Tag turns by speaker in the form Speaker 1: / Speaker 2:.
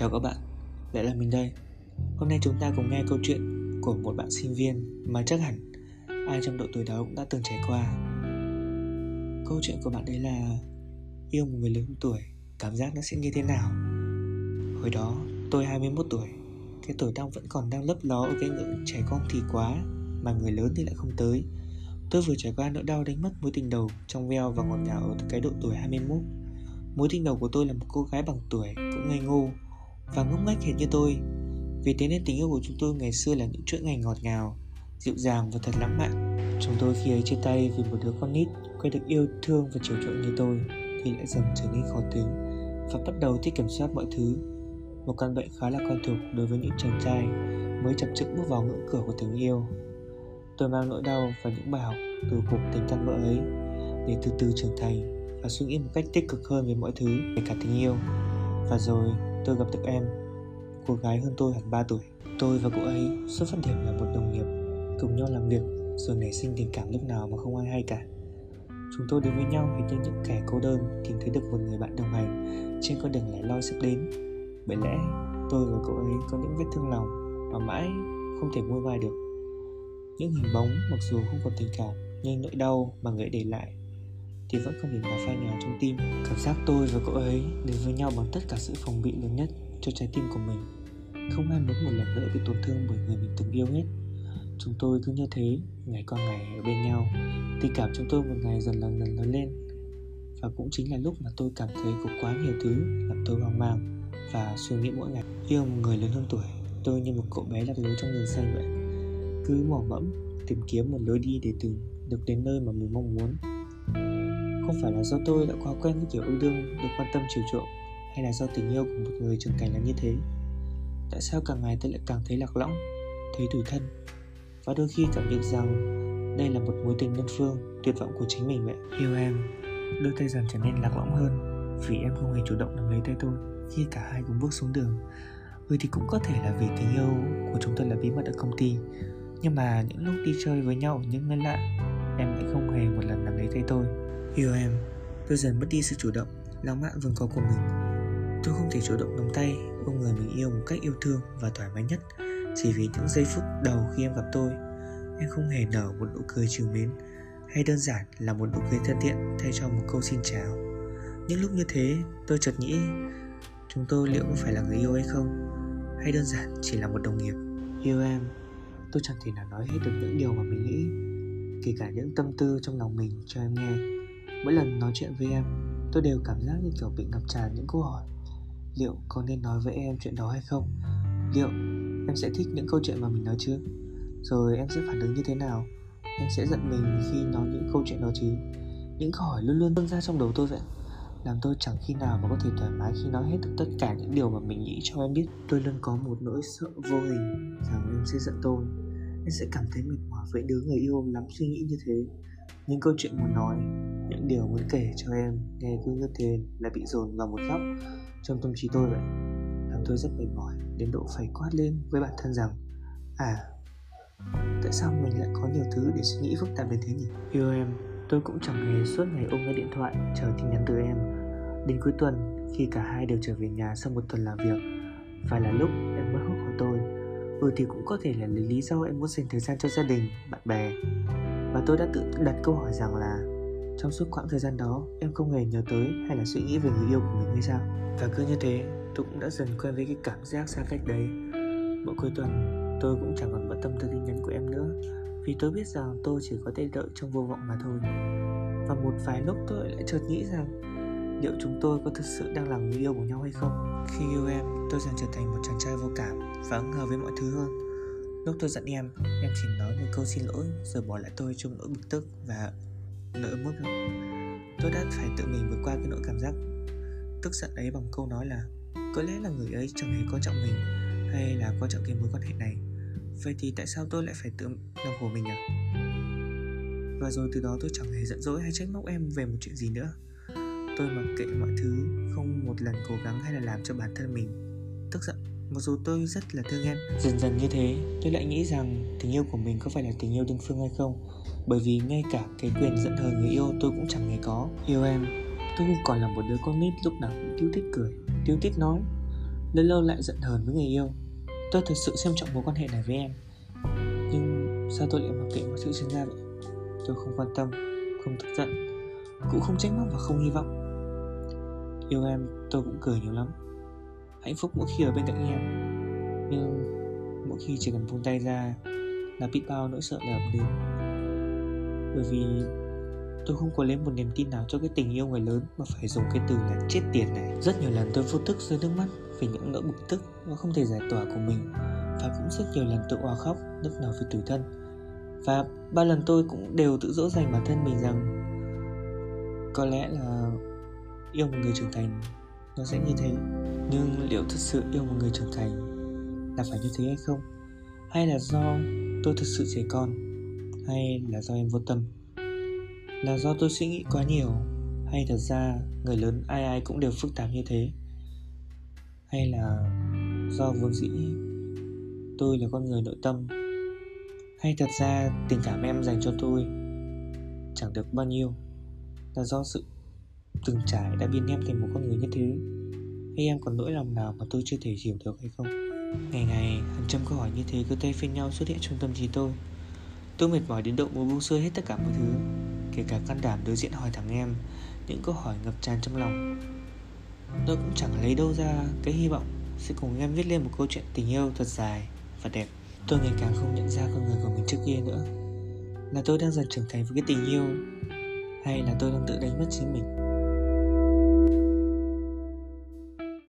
Speaker 1: Chào các bạn, lại là mình đây. Hôm nay chúng ta cùng nghe câu chuyện của một bạn sinh viên mà chắc hẳn ai trong độ tuổi đó cũng đã từng trải qua. Câu chuyện của bạn đấy là yêu một người lớn tuổi, cảm giác nó sẽ như thế nào? Hồi đó tôi 21 tuổi, cái tuổi đang vẫn còn đang lấp ló ở cái ngưỡng trẻ con thì quá Mà người lớn thì lại không tới. Tôi vừa trải qua nỗi đau đánh mất mối tình đầu trong veo và ngọt ngào ở cái độ tuổi 21 Mối tình đầu của tôi là một cô gái bằng tuổi cũng ngây ngô và ngốc nghếch hệt như tôi. Vì thế nên tình yêu của chúng tôi ngày xưa là những chuỗi ngày ngọt ngào Dịu dàng và thật lãng mạn. Chúng tôi khi ấy chia tay vì một đứa con nít Quay được yêu thương và chiều chuộng như tôi Thì lại dần trở nên khó tính Và bắt đầu thích kiểm soát mọi thứ. Một căn bệnh khá là quen thuộc đối với những chàng trai Mới chập chững bước vào ngưỡng cửa của tình yêu. Tôi mang nỗi đau và những bài học từ cuộc tình tan vỡ ấy Để từ từ trưởng thành và suy nghĩ một cách tích cực hơn về mọi thứ, kể cả tình yêu. Và rồi tôi gặp được em, cô gái hơn tôi hẳn 3 tuổi. Tôi và cô ấy xuất phát điểm là một đồng nghiệp, cùng nhau làm việc rồi nảy sinh tình cảm lúc nào mà không ai hay cả. Chúng tôi đến với nhau hình như những kẻ cô đơn tìm thấy được một người bạn đồng hành trên con đường lẻ loi sắp đến. Bởi lẽ tôi và cô ấy có những vết thương lòng mà mãi không thể nguôi vai được. Những hình bóng mặc dù không còn tình cảm nhưng nỗi đau mà người để lại thì vẫn không thể nào phai nhòa trong tim. Cảm giác tôi và cậu ấy đến với nhau bằng tất cả sự phòng bị lớn nhất cho trái tim của mình. Không ai muốn một lần nữa bị tổn thương bởi người mình từng yêu hết. Chúng tôi cứ như thế, ngày qua ngày ở bên nhau. Tình cảm chúng tôi một ngày dần lần dần lớn lên. Và cũng chính là lúc mà tôi cảm thấy có quá nhiều thứ làm tôi hoang mang và suy nghĩ mỗi ngày. Yêu một người lớn hơn tuổi, tôi như một cậu bé lạc lối trong rừng xanh vậy. Cứ mò mẫm, tìm kiếm một lối đi để từng được đến nơi mà mình mong muốn không phải là do tôi đã quá quen với kiểu yêu đương được quan tâm chiều chuộng, hay là do tình yêu của một người trưởng thành là như thế? Tại sao càng ngày tôi lại càng thấy lạc lõng, thấy tủi thân? Và đôi khi cảm nhận rằng đây là một mối tình đơn phương, tuyệt vọng của chính mình vậy yêu em, đôi tay dần trở nên lạc lõng hơn, vì em không hề chủ động nắm lấy tay tôi khi cả hai cùng bước xuống đường. Ừ thì cũng có thể là vì tình yêu của chúng tôi là bí mật ở công ty, nhưng mà những lúc đi chơi với nhau ở những nơi lạ em lại không hề một lần nắm lấy tay tôi. Yêu em, tôi dần mất đi sự chủ động, lãng mạn vốn có của mình. Tôi không thể chủ động nắm tay ôm người mình yêu một cách yêu thương và thoải mái nhất. Chỉ vì những giây phút đầu khi em gặp tôi em không hề nở một nụ cười trìu mến hay đơn giản là một nụ cười thân thiện thay cho một câu xin chào. Những lúc như thế tôi chợt nghĩ chúng tôi liệu có phải là người yêu hay không hay đơn giản chỉ là một đồng nghiệp? Yêu em tôi chẳng thể nào nói hết được những điều mà mình nghĩ kể cả những tâm tư trong lòng mình cho em nghe Mỗi lần nói chuyện với em, Tôi đều cảm giác như kiểu bị ngập tràn những câu hỏi Liệu có nên nói với em chuyện đó hay không? Liệu em sẽ thích những câu chuyện mà mình nói chứ? Rồi em sẽ phản ứng như thế nào? Em sẽ giận mình khi nói những câu chuyện đó chứ? Những câu hỏi luôn luôn dâng ra trong đầu tôi vậy, làm tôi chẳng khi nào mà có thể thoải mái khi nói hết được tất cả những điều mà mình nghĩ cho em biết tôi luôn có một nỗi sợ vô hình rằng em sẽ giận tôi anh sẽ cảm thấy mệt mỏi với đứa người yêu lắm suy nghĩ như thế. Những câu chuyện muốn nói, những điều muốn kể cho em nghe cứ như thế là bị dồn vào một góc. Trong tâm trí tôi vậy làm tôi rất mệt mỏi đến độ phải quát lên với bản thân rằng à tại sao mình lại có nhiều thứ để suy nghĩ phức tạp đến thế nhỉ? Yêu em, tôi cũng chẳng hề suốt ngày ôm cái điện thoại chờ tin nhắn từ em. Đến cuối tuần, khi cả hai đều trở về nhà sau một tuần làm việc phải là lúc em mất hút của tôi ừ thì cũng có thể là lý lý do em muốn dành thời gian cho gia đình, bạn bè. Và tôi đã tự đặt câu hỏi rằng là trong suốt quãng thời gian đó, em không hề nhớ tới hay là suy nghĩ về người yêu của mình hay sao? Và cứ như thế, tôi cũng đã dần quen với cái cảm giác xa cách đấy. Mỗi cuối tuần, tôi cũng chẳng còn bận tâm tới tin nhắn của em nữa. Vì tôi biết rằng tôi chỉ có thể đợi trong vô vọng mà thôi. Và một vài lúc tôi lại chợt nghĩ rằng liệu chúng tôi có thực sự đang là người yêu của nhau hay không? Khi yêu em tôi dần trở thành một chàng trai vô cảm và ứng ngờ với mọi thứ hơn. Lúc tôi giận em, em chỉ nói một câu xin lỗi rồi bỏ lại tôi trong nỗi bực tức và nỗi mất Tôi đã phải tự mình vượt qua cái nỗi cảm giác tức giận ấy bằng câu nói là có lẽ là người ấy chẳng hề quan trọng mình hay là quan trọng cái mối quan hệ này. Vậy thì tại sao tôi lại phải tự làm khổ mình nhỉ? Và rồi từ đó tôi chẳng hề giận dỗi hay trách móc em về một chuyện gì nữa tôi mặc kệ mọi thứ không một lần cố gắng hay là làm cho bản thân mình tức giận. Mặc dù tôi rất là thương em. Dần dần như thế tôi lại nghĩ rằng tình yêu của mình có phải là tình yêu đơn phương hay không? Bởi vì ngay cả cái quyền giận hờn người yêu tôi cũng chẳng hề có. Yêu em? Tôi không còn là một đứa con nít lúc nào cũng tiêu thích cười tiêu thích nói lâu lâu lại giận hờn với người yêu. Tôi thực sự xem trọng mối quan hệ này với em. Nhưng sao tôi lại mặc kệ mọi sự diễn ra vậy? Tôi không quan tâm không tức giận cũng không trách móc và không hy vọng yêu em, tôi cũng cười nhiều lắm. Hạnh phúc mỗi khi ở bên cạnh em. Nhưng mỗi khi chỉ cần buông tay ra là biết bao nỗi sợ lại ập đến. Bởi vì tôi không có lấy một niềm tin nào cho cái tình yêu người lớn mà phải dùng cái từ là chết tiền này. Rất nhiều lần tôi vô thức rơi nước mắt vì những nỗi bực tức và không thể giải tỏa của mình. Và cũng rất nhiều lần tôi oà khóc, nức nở vì tủi thân. Và ba lần tôi cũng đều tự dỗ dành bản thân mình rằng có lẽ là yêu một người trưởng thành, nó sẽ như thế. Nhưng liệu thật sự yêu một người trưởng thành là phải như thế hay không? Hay là do tôi thật sự trẻ con? Hay là do em vô tâm? Là do tôi suy nghĩ quá nhiều? Hay thật ra người lớn ai ai cũng đều phức tạp như thế? Hay là do vốn dĩ tôi là con người nội tâm? Hay thật ra tình cảm em dành cho tôi chẳng được bao nhiêu? Là do sự từng trải đã biến em thành một con người như thế. Hay em còn nỗi lòng nào mà tôi chưa thể hiểu được hay không? Ngày ngày, hàng trăm câu hỏi như thế cứ tay phiên nhau xuất hiện trong tâm trí tôi. Tôi mệt mỏi đến độ muốn buông xuôi hết tất cả mọi thứ, kể cả can đảm đối diện hỏi thẳng em những câu hỏi ngập tràn trong lòng. Tôi cũng chẳng lấy đâu ra cái hy vọng sẽ cùng em viết lên một câu chuyện tình yêu thật dài và đẹp. Tôi ngày càng không nhận ra con người của mình trước kia nữa. Là tôi đang dần trưởng thành với cái tình yêu, hay là tôi đang tự đánh mất chính mình?